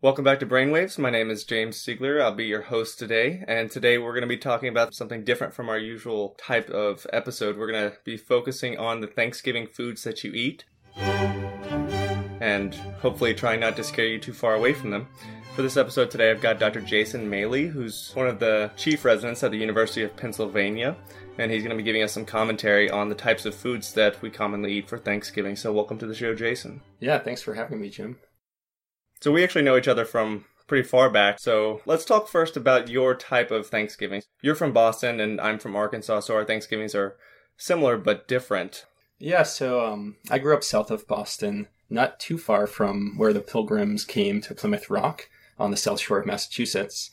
Welcome back to Brainwaves. My name is James Siegler. I'll be your host today. And today we're going to be talking about something different from our usual type of episode. We're going to be focusing on the Thanksgiving foods that you eat and hopefully trying not to scare you too far away from them. For this episode today, I've got Dr. Jason Maley, who's one of the chief residents at the University of Pennsylvania, and he's going to be giving us some commentary on the types of foods that we commonly eat for Thanksgiving. So, welcome to the show, Jason. Yeah, thanks for having me, Jim. So we actually know each other from pretty far back. So let's talk first about your type of Thanksgiving. You're from Boston and I'm from Arkansas, so our Thanksgivings are similar but different. Yeah, so um, I grew up south of Boston, not too far from where the Pilgrims came to Plymouth Rock on the south shore of Massachusetts.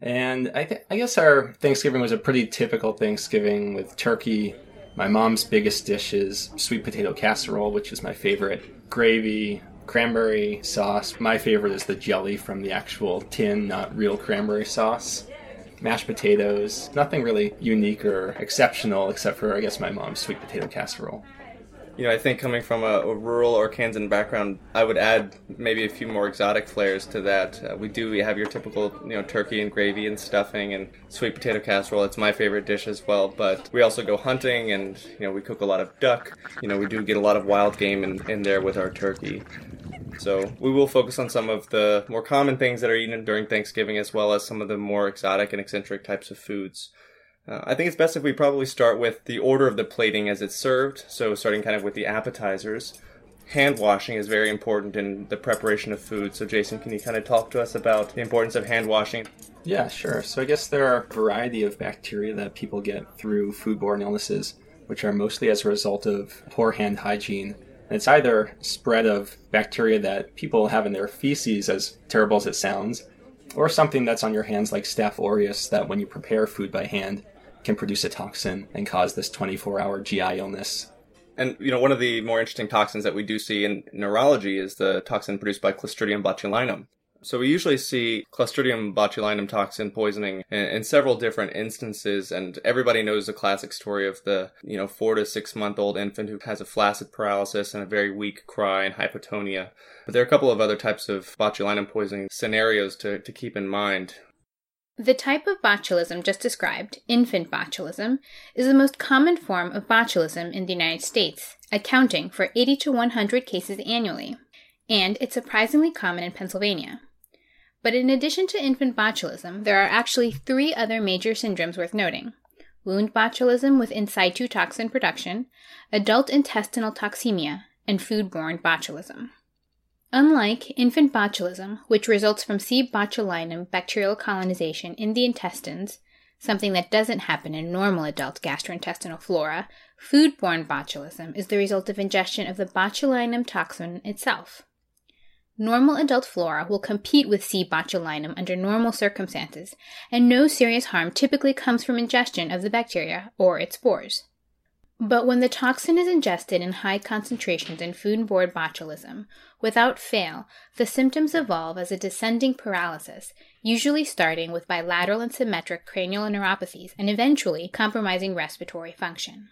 And I, th- I guess our Thanksgiving was a pretty typical Thanksgiving with turkey. My mom's biggest dish is sweet potato casserole, which is my favorite. Gravy, cranberry sauce. My favorite is the jelly from the actual tin, not real cranberry sauce. Mashed potatoes. Nothing really unique or exceptional except for, I guess, my mom's sweet potato casserole. You know, I think coming from a, a rural Arkansan background, I would add maybe a few more exotic flares to that. Uh, we do we have your typical, you know, turkey and gravy and stuffing and sweet potato casserole. It's my favorite dish as well. But we also go hunting and you know we cook a lot of duck. You know, we do get a lot of wild game in, in there with our turkey. So we will focus on some of the more common things that are eaten during Thanksgiving, as well as some of the more exotic and eccentric types of foods. Uh, I think it's best if we probably start with the order of the plating as it's served. So starting kind of with the appetizers. Hand washing is very important in the preparation of food. So Jason, can you kind of talk to us about the importance of hand washing? Yeah, sure. So I guess there are a variety of bacteria that people get through foodborne illnesses, which are mostly as a result of poor hand hygiene it's either spread of bacteria that people have in their feces, as terrible as it sounds, or something that's on your hands like Staph aureus that when you prepare food by hand can produce a toxin and cause this 24 hour GI illness. And, you know, one of the more interesting toxins that we do see in neurology is the toxin produced by Clostridium botulinum. So we usually see Clostridium botulinum toxin poisoning in, in, several different instances, and everybody knows the classic story of the you know four to six month old infant who has a flaccid paralysis and a very weak cry and hypotonia. But there are a couple of other types of botulinum poisoning scenarios to, to keep in mind. The type of botulism just described, infant botulism, is the most common form of botulism in the United States, accounting for 80 to 100 cases annually. And it's surprisingly common in Pennsylvania. But in addition to infant botulism, there are actually three other major syndromes worth noting wound botulism with in situ toxin production, adult intestinal toxemia, and foodborne botulism. Unlike infant botulism, which results from C. botulinum bacterial colonization in the intestines, something that doesn't happen in normal adult gastrointestinal flora, foodborne botulism is the result of ingestion of the botulinum toxin itself. Normal adult flora will compete with C. botulinum under normal circumstances, and no serious harm typically comes from ingestion of the bacteria or its spores. But when the toxin is ingested in high concentrations in foodborne botulism, without fail, the symptoms evolve as a descending paralysis, usually starting with bilateral and symmetric cranial neuropathies and eventually compromising respiratory function.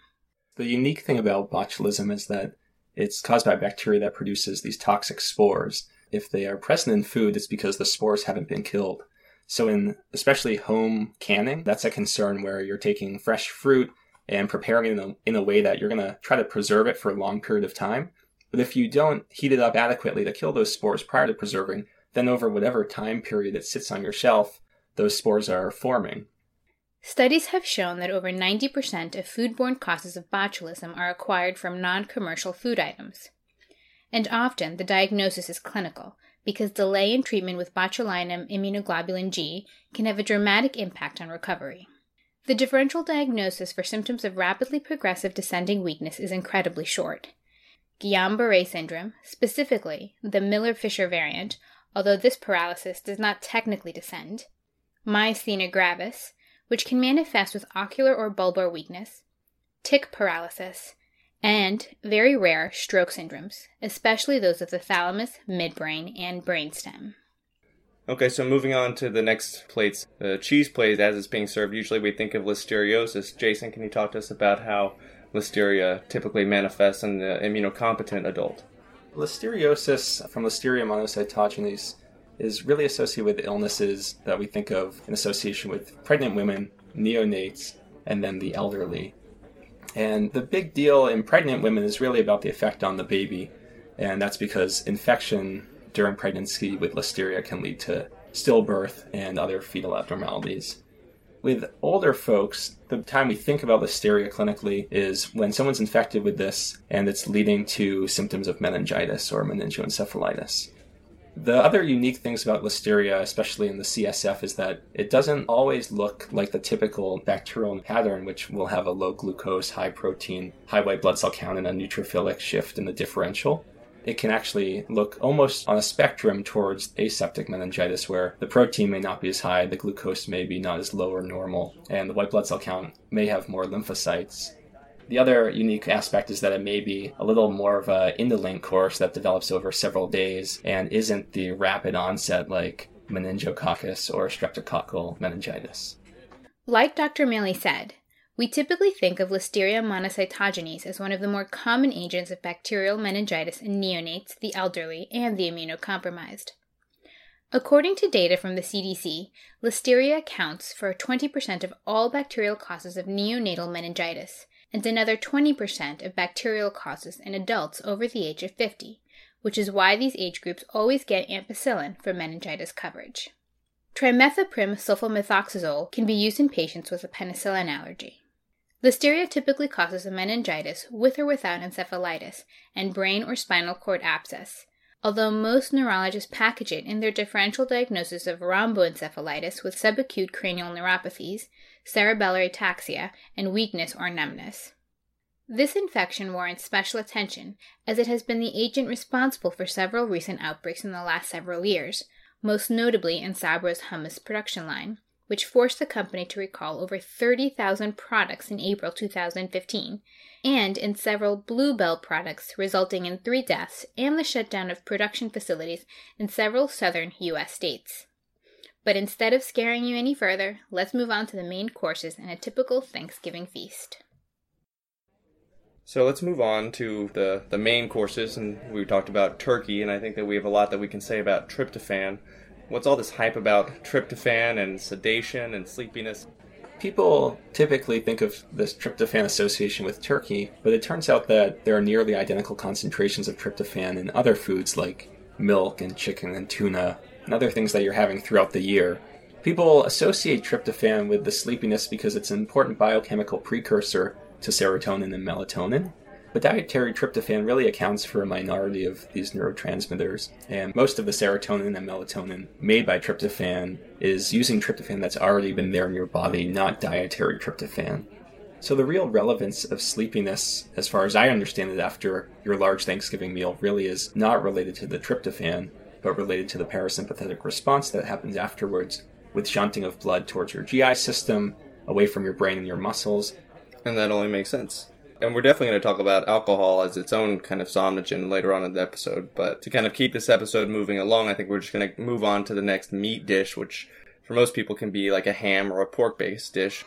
The unique thing about botulism is that it's caused by bacteria that produces these toxic spores if they are present in food, it's because the spores haven't been killed. So, in especially home canning, that's a concern where you're taking fresh fruit and preparing it in a, in a way that you're going to try to preserve it for a long period of time. But if you don't heat it up adequately to kill those spores prior to preserving, then over whatever time period it sits on your shelf, those spores are forming. Studies have shown that over 90% of foodborne causes of botulism are acquired from non commercial food items and often the diagnosis is clinical because delay in treatment with botulinum immunoglobulin G can have a dramatic impact on recovery. The differential diagnosis for symptoms of rapidly progressive descending weakness is incredibly short. Guillain Barre syndrome, specifically the Miller Fisher variant, although this paralysis does not technically descend, myasthenia gravis, which can manifest with ocular or bulbar weakness, tick paralysis, and very rare stroke syndromes, especially those of the thalamus, midbrain, and brainstem. Okay, so moving on to the next plates, the cheese plate as it's being served. Usually we think of listeriosis. Jason, can you talk to us about how listeria typically manifests in the immunocompetent adult? Listeriosis from Listeria monocytogenes is really associated with illnesses that we think of in association with pregnant women, neonates, and then the elderly. And the big deal in pregnant women is really about the effect on the baby, and that's because infection during pregnancy with listeria can lead to stillbirth and other fetal abnormalities. With older folks, the time we think about listeria clinically is when someone's infected with this and it's leading to symptoms of meningitis or meningoencephalitis. The other unique things about listeria, especially in the CSF, is that it doesn't always look like the typical bacterial pattern, which will have a low glucose, high protein, high white blood cell count, and a neutrophilic shift in the differential. It can actually look almost on a spectrum towards aseptic meningitis, where the protein may not be as high, the glucose may be not as low or normal, and the white blood cell count may have more lymphocytes. The other unique aspect is that it may be a little more of an indolent course that develops over several days and isn't the rapid onset like meningococcus or streptococcal meningitis. Like Dr. Maley said, we typically think of Listeria monocytogenes as one of the more common agents of bacterial meningitis in neonates, the elderly, and the immunocompromised. According to data from the CDC, Listeria accounts for 20% of all bacterial causes of neonatal meningitis and another 20% of bacterial causes in adults over the age of 50, which is why these age groups always get ampicillin for meningitis coverage. Trimethoprim sulfamethoxazole can be used in patients with a penicillin allergy. Listeria typically causes a meningitis with or without encephalitis and brain or spinal cord abscess, although most neurologists package it in their differential diagnosis of rhombencephalitis with subacute cranial neuropathies cerebellar ataxia, and weakness or numbness. This infection warrants special attention as it has been the agent responsible for several recent outbreaks in the last several years, most notably in Sabra's hummus production line, which forced the company to recall over 30,000 products in April 2015, and in several Blue Bell products, resulting in three deaths and the shutdown of production facilities in several southern U.S. states. But instead of scaring you any further, let's move on to the main courses and a typical Thanksgiving feast. So let's move on to the, the main courses, and we talked about turkey, and I think that we have a lot that we can say about tryptophan. What's all this hype about tryptophan and sedation and sleepiness? People typically think of this tryptophan association with turkey, but it turns out that there are nearly identical concentrations of tryptophan in other foods like milk and chicken and tuna and other things that you're having throughout the year. People associate tryptophan with the sleepiness because it's an important biochemical precursor to serotonin and melatonin. But dietary tryptophan really accounts for a minority of these neurotransmitters, and most of the serotonin and melatonin made by tryptophan is using tryptophan that's already been there in your body, not dietary tryptophan. So the real relevance of sleepiness, as far as I understand it after your large Thanksgiving meal, really is not related to the tryptophan, but related to the parasympathetic response that happens afterwards with shunting of blood towards your GI system, away from your brain and your muscles. And that only makes sense. And we're definitely going to talk about alcohol as its own kind of somnogen later on in the episode. But to kind of keep this episode moving along, I think we're just going to move on to the next meat dish, which for most people can be like a ham or a pork based dish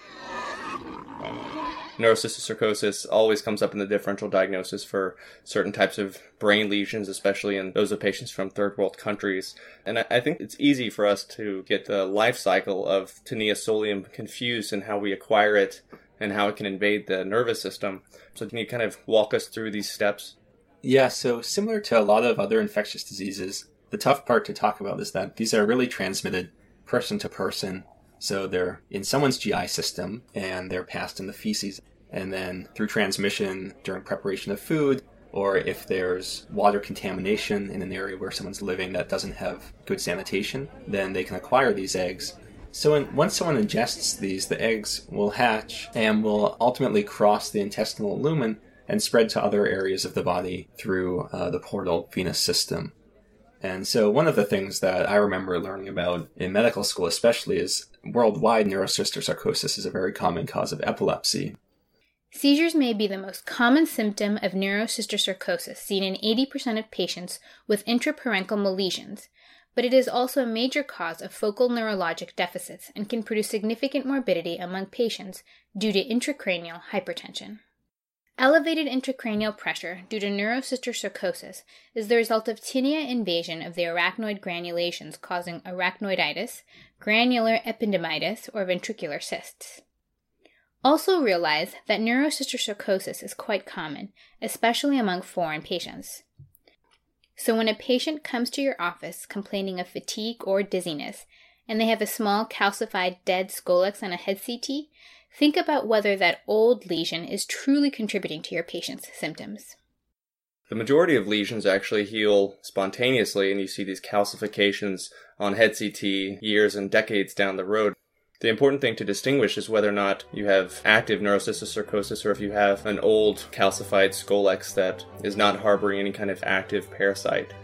neurocysticercosis always comes up in the differential diagnosis for certain types of brain lesions, especially in those of patients from third world countries. And I think it's easy for us to get the life cycle of Taenia solium confused and how we acquire it and how it can invade the nervous system. So can you kind of walk us through these steps? Yeah, so similar to a lot of other infectious diseases, the tough part to talk about is that these are really transmitted person to person so they're in someone's GI system and they're passed in the feces. And then through transmission during preparation of food, or if there's water contamination in an area where someone's living that doesn't have good sanitation, then they can acquire these eggs. So when, once someone ingests these, the eggs will hatch and will ultimately cross the intestinal lumen and spread to other areas of the body through uh, the portal venous system. And so, one of the things that I remember learning about in medical school, especially, is worldwide neurocysticercosis is a very common cause of epilepsy. Seizures may be the most common symptom of neurocysticercosis seen in 80% of patients with intraparenchymal lesions, but it is also a major cause of focal neurologic deficits and can produce significant morbidity among patients due to intracranial hypertension. Elevated intracranial pressure due to neurocysticercosis is the result of Taenia invasion of the arachnoid granulations causing arachnoiditis, granular ependymitis, or ventricular cysts. Also realize that neurocysticercosis is quite common, especially among foreign patients. So when a patient comes to your office complaining of fatigue or dizziness, and they have a small calcified dead scolex on a head CT, Think about whether that old lesion is truly contributing to your patient's symptoms. The majority of lesions actually heal spontaneously, and you see these calcifications on head CT years and decades down the road. The important thing to distinguish is whether or not you have active neurocysticercosis or if you have an old calcified scolex that is not harboring any kind of active parasite.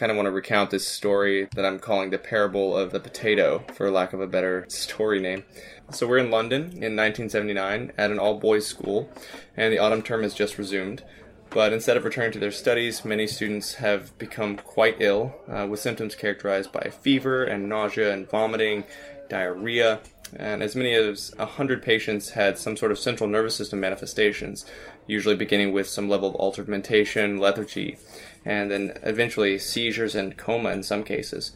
Kind of want to recount this story that I'm calling the parable of the potato, for lack of a better story name. So, we're in London in 1979 at an all boys school, and the autumn term has just resumed. But instead of returning to their studies, many students have become quite ill, uh, with symptoms characterized by fever and nausea and vomiting, diarrhea, and as many as 100 patients had some sort of central nervous system manifestations, usually beginning with some level of altered mentation, lethargy, and then eventually seizures and coma in some cases.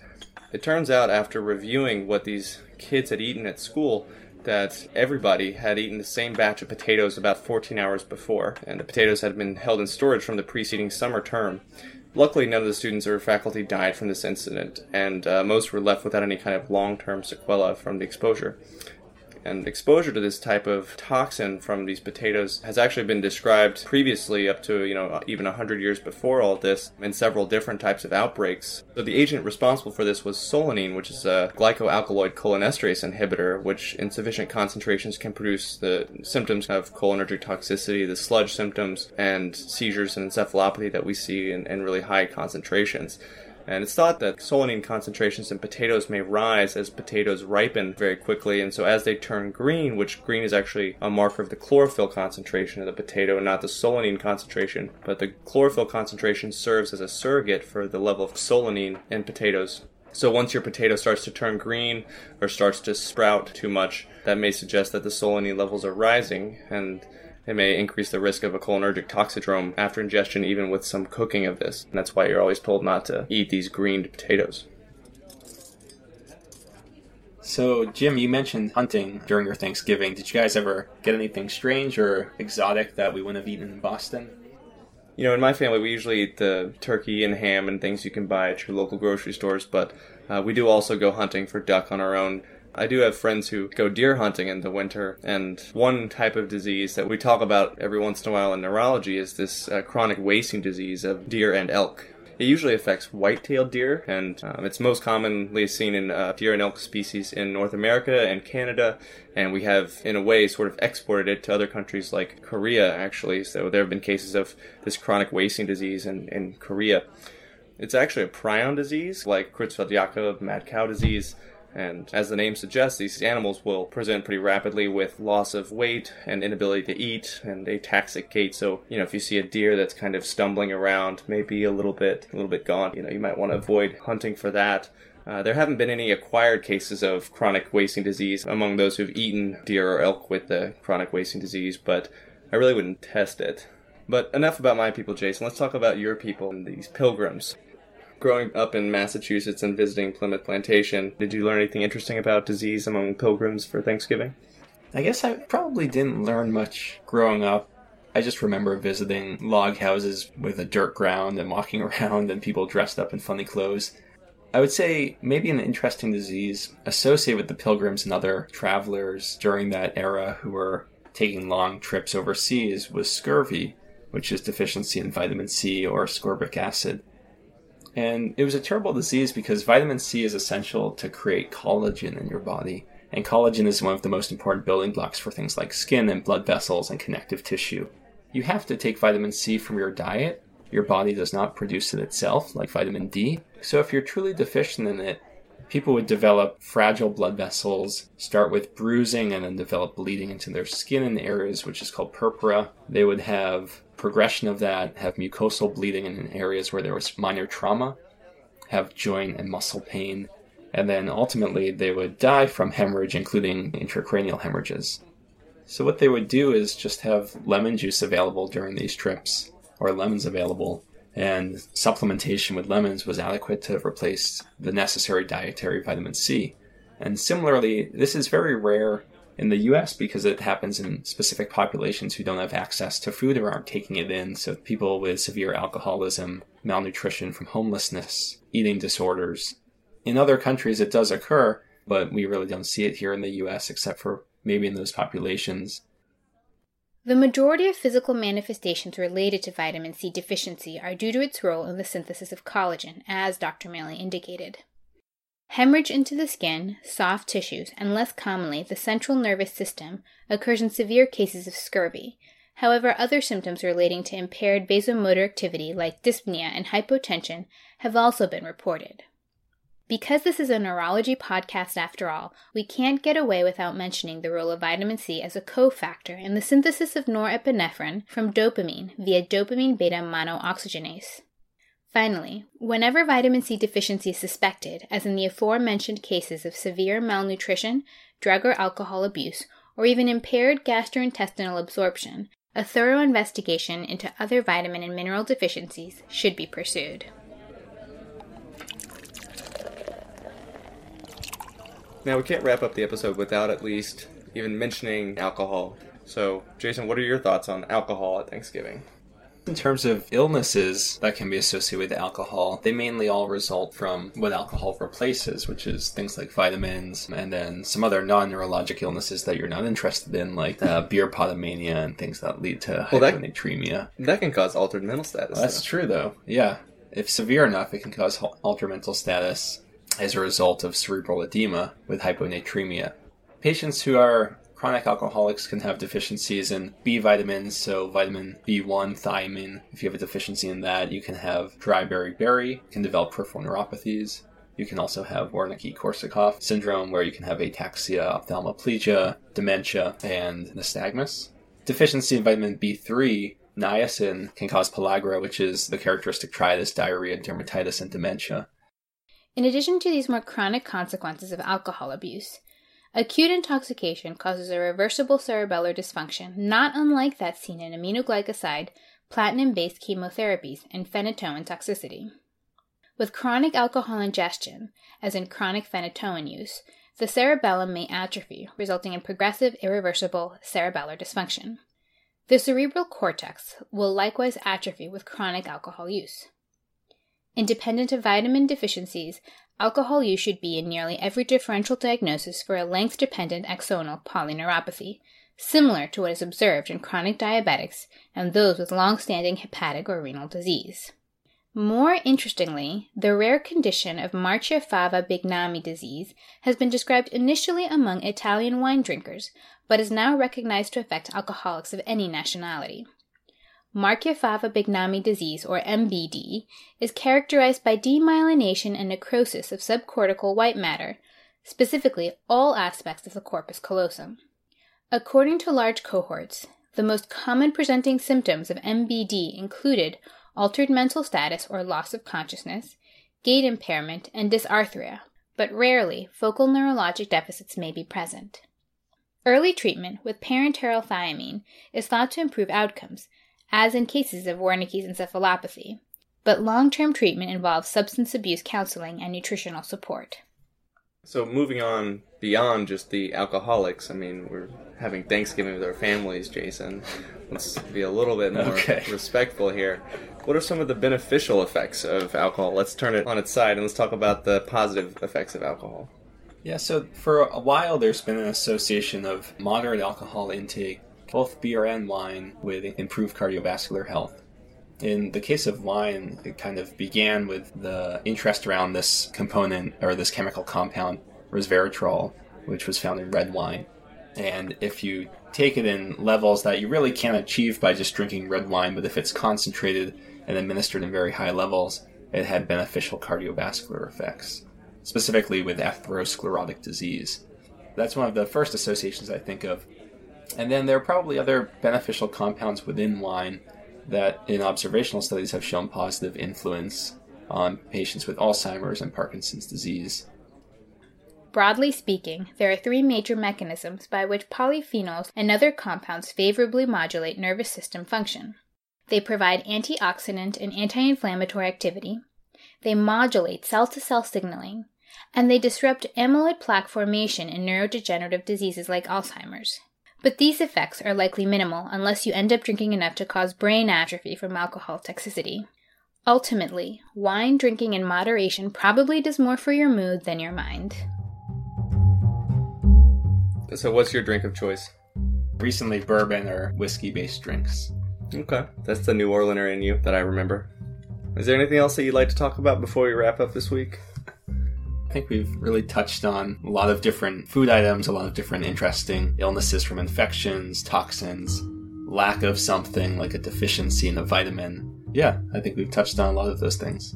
It turns out, after reviewing what these kids had eaten at school, that everybody had eaten the same batch of potatoes about 14 hours before, and the potatoes had been held in storage from the preceding summer term. Luckily, none of the students or faculty died from this incident, and uh, most were left without any kind of long term sequela from the exposure. And exposure to this type of toxin from these potatoes has actually been described previously up to, you know, even 100 years before all this in several different types of outbreaks. So the agent responsible for this was solanine, which is a glycoalkaloid cholinesterase inhibitor, which in sufficient concentrations can produce the symptoms of cholinergic toxicity, the sludge symptoms, and seizures and encephalopathy that we see in, in really high concentrations. And it's thought that solanine concentrations in potatoes may rise as potatoes ripen very quickly. And so as they turn green, which green is actually a marker of the chlorophyll concentration of the potato, not the solanine concentration, but the chlorophyll concentration serves as a surrogate for the level of solanine in potatoes. So once your potato starts to turn green or starts to sprout too much, that may suggest that the solanine levels are rising and it may increase the risk of a cholinergic toxidrome after ingestion, even with some cooking of this. And that's why you're always told not to eat these greened potatoes. So, Jim, you mentioned hunting during your Thanksgiving. Did you guys ever get anything strange or exotic that we wouldn't have eaten in Boston? You know, in my family, we usually eat the turkey and ham and things you can buy at your local grocery stores, but uh, we do also go hunting for duck on our own. I do have friends who go deer hunting in the winter, and one type of disease that we talk about every once in a while in neurology is this uh, chronic wasting disease of deer and elk. It usually affects white-tailed deer, and um, it's most commonly seen in uh, deer and elk species in North America and Canada. And we have, in a way, sort of exported it to other countries like Korea, actually. So there have been cases of this chronic wasting disease in, in Korea. It's actually a prion disease, like Creutzfeldt-Jakob mad cow disease. And as the name suggests, these animals will present pretty rapidly with loss of weight and inability to eat and ataxic gait. So, you know, if you see a deer that's kind of stumbling around, maybe a little bit, a little bit gaunt, you know, you might want to avoid hunting for that. Uh, there haven't been any acquired cases of chronic wasting disease among those who've eaten deer or elk with the chronic wasting disease, but I really wouldn't test it. But enough about my people, Jason. Let's talk about your people and these pilgrims growing up in Massachusetts and visiting Plymouth Plantation, did you learn anything interesting about disease among pilgrims for Thanksgiving? I guess I probably didn't learn much growing up. I just remember visiting log houses with a dirt ground and walking around and people dressed up in funny clothes. I would say maybe an interesting disease associated with the pilgrims and other travelers during that era who were taking long trips overseas was scurvy, which is deficiency in vitamin C or ascorbic acid. And it was a terrible disease because vitamin C is essential to create collagen in your body. And collagen is one of the most important building blocks for things like skin and blood vessels and connective tissue. You have to take vitamin C from your diet. Your body does not produce it itself, like vitamin D. So if you're truly deficient in it, people would develop fragile blood vessels, start with bruising, and then develop bleeding into their skin in areas which is called purpura. They would have progression of that, have mucosal bleeding in areas where there was minor trauma, have joint and muscle pain, and then ultimately they would die from hemorrhage, including intracranial hemorrhages. So, what they would do is just have lemon juice available during these trips, or lemons available, and supplementation with lemons was adequate to replace the necessary dietary vitamin C. And similarly, this is very rare in the US because it happens in specific populations who don't have access to food or aren't taking it in. So, people with severe alcoholism, malnutrition from homelessness, eating disorders. In other countries, it does occur, but we really don't see it here in the US except for maybe in those populations. The majority of physical manifestations related to vitamin C deficiency are due to its role in the synthesis of collagen, as Dr. Maley indicated. Hemorrhage into the skin, soft tissues, and less commonly the central nervous system occurs in severe cases of scurvy. However, other symptoms relating to impaired vasomotor activity like dyspnea and hypotension have also been reported. Because this is a neurology podcast after all, we can't get away without mentioning the role of vitamin C as a cofactor in the synthesis of norepinephrine from dopamine via dopamine beta monooxygenase. Finally, whenever vitamin C deficiency is suspected, as in the aforementioned cases of severe malnutrition, drug or alcohol abuse, or even impaired gastrointestinal absorption, a thorough investigation into other vitamin and mineral deficiencies should be pursued. Now, we can't wrap up the episode without at least even mentioning alcohol. So, Jason, what are your thoughts on alcohol at Thanksgiving? In terms of illnesses that can be associated with alcohol, they mainly all result from what alcohol replaces, which is things like vitamins and then some other non neurologic illnesses that you're not interested in, like uh, beer potomania and things that lead to well, hyponatremia. That, that, can cause altered mental status. Well, that's though. true, though. Yeah. If severe enough, it can cause altered mental status as a result of cerebral edema with hyponatremia. Patients who are chronic alcoholics can have deficiencies in B vitamins, so vitamin B1, thiamine. If you have a deficiency in that, you can have dry beriberi, can develop peripheral neuropathies. You can also have Wernicke-Korsakoff syndrome, where you can have ataxia, ophthalmoplegia, dementia, and nystagmus. Deficiency in vitamin B3, niacin, can cause pellagra, which is the characteristic triad diarrhea, dermatitis, and dementia. In addition to these more chronic consequences of alcohol abuse, acute intoxication causes a reversible cerebellar dysfunction not unlike that seen in aminoglycoside, platinum based chemotherapies, and phenytoin toxicity. With chronic alcohol ingestion, as in chronic phenytoin use, the cerebellum may atrophy, resulting in progressive irreversible cerebellar dysfunction. The cerebral cortex will likewise atrophy with chronic alcohol use. Independent of vitamin deficiencies, alcohol use should be in nearly every differential diagnosis for a length dependent axonal polyneuropathy, similar to what is observed in chronic diabetics and those with long standing hepatic or renal disease. More interestingly, the rare condition of Marchiafava-Bignami disease has been described initially among Italian wine drinkers, but is now recognized to affect alcoholics of any nationality. Marchiafava-Bignami disease, or MBD, is characterized by demyelination and necrosis of subcortical white matter, specifically all aspects of the corpus callosum. According to large cohorts, the most common presenting symptoms of MBD included altered mental status or loss of consciousness, gait impairment, and dysarthria, but rarely focal neurologic deficits may be present. Early treatment with parenteral thiamine is thought to improve outcomes, as in cases of Wernicke's encephalopathy, but long term treatment involves substance abuse counseling and nutritional support. So, moving on beyond just the alcoholics, I mean, we're having Thanksgiving with our families, Jason. Let's be a little bit more okay. respectful here. What are some of the beneficial effects of alcohol? Let's turn it on its side and let's talk about the positive effects of alcohol. Yeah, so for a while there's been an association of moderate alcohol intake both beer and wine with improved cardiovascular health. In the case of wine, it kind of began with the interest around this component or this chemical compound, resveratrol, which was found in red wine. And if you take it in levels that you really can't achieve by just drinking red wine, but if it's concentrated and administered in very high levels, it had beneficial cardiovascular effects, specifically with atherosclerotic disease. That's one of the first associations I think of and then there are probably other beneficial compounds within wine that in observational studies have shown positive influence on patients with Alzheimer's and Parkinson's disease. Broadly speaking, there are three major mechanisms by which polyphenols and other compounds favorably modulate nervous system function. They provide antioxidant and anti inflammatory activity, they modulate cell to cell signaling, and they disrupt amyloid plaque formation in neurodegenerative diseases like Alzheimer's. But these effects are likely minimal unless you end up drinking enough to cause brain atrophy from alcohol toxicity. Ultimately, wine drinking in moderation probably does more for your mood than your mind. So, what's your drink of choice? Recently, bourbon or whiskey based drinks. Okay, that's the New Orleaner in you that I remember. Is there anything else that you'd like to talk about before we wrap up this week? I think we've really touched on a lot of different food items, a lot of different interesting illnesses from infections, toxins, lack of something like a deficiency in a vitamin. Yeah, I think we've touched on a lot of those things.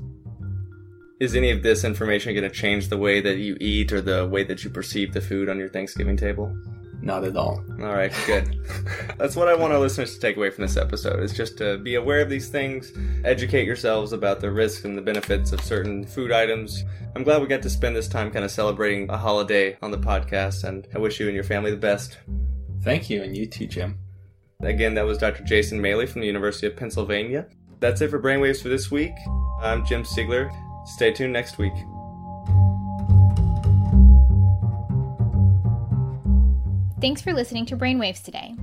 Is any of this information going to change the way that you eat or the way that you perceive the food on your Thanksgiving table? Not at all. All right, good. That's what I want our listeners to take away from this episode is just to be aware of these things, educate yourselves about the risks and the benefits of certain food items. I'm glad we got to spend this time kind of celebrating a holiday on the podcast, and I wish you and your family the best. Thank you, and you too, Jim. Again, that was Dr. Jason Maley from the University of Pennsylvania. That's it for Brainwaves for this week. I'm Jim Siegler. Stay tuned next week. Thanks for listening to Brainwaves today.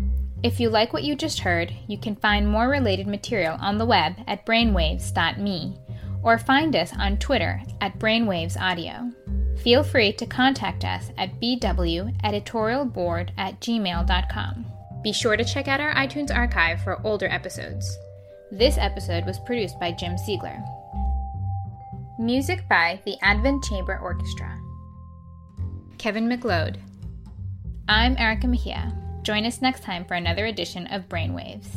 If you like what you just heard, you can find more related material on the web at brainwaves.me or find us on Twitter at brainwavesaudio. Feel free to contact us at bweditorialboard at gmail.com. Be sure to check out our iTunes archive for older episodes. This episode was produced by Jim Siegler. Music by the Advent Chamber Orchestra. Kevin MacLeod. I'm Erica Mejia. Join us next time for another edition of Brainwaves.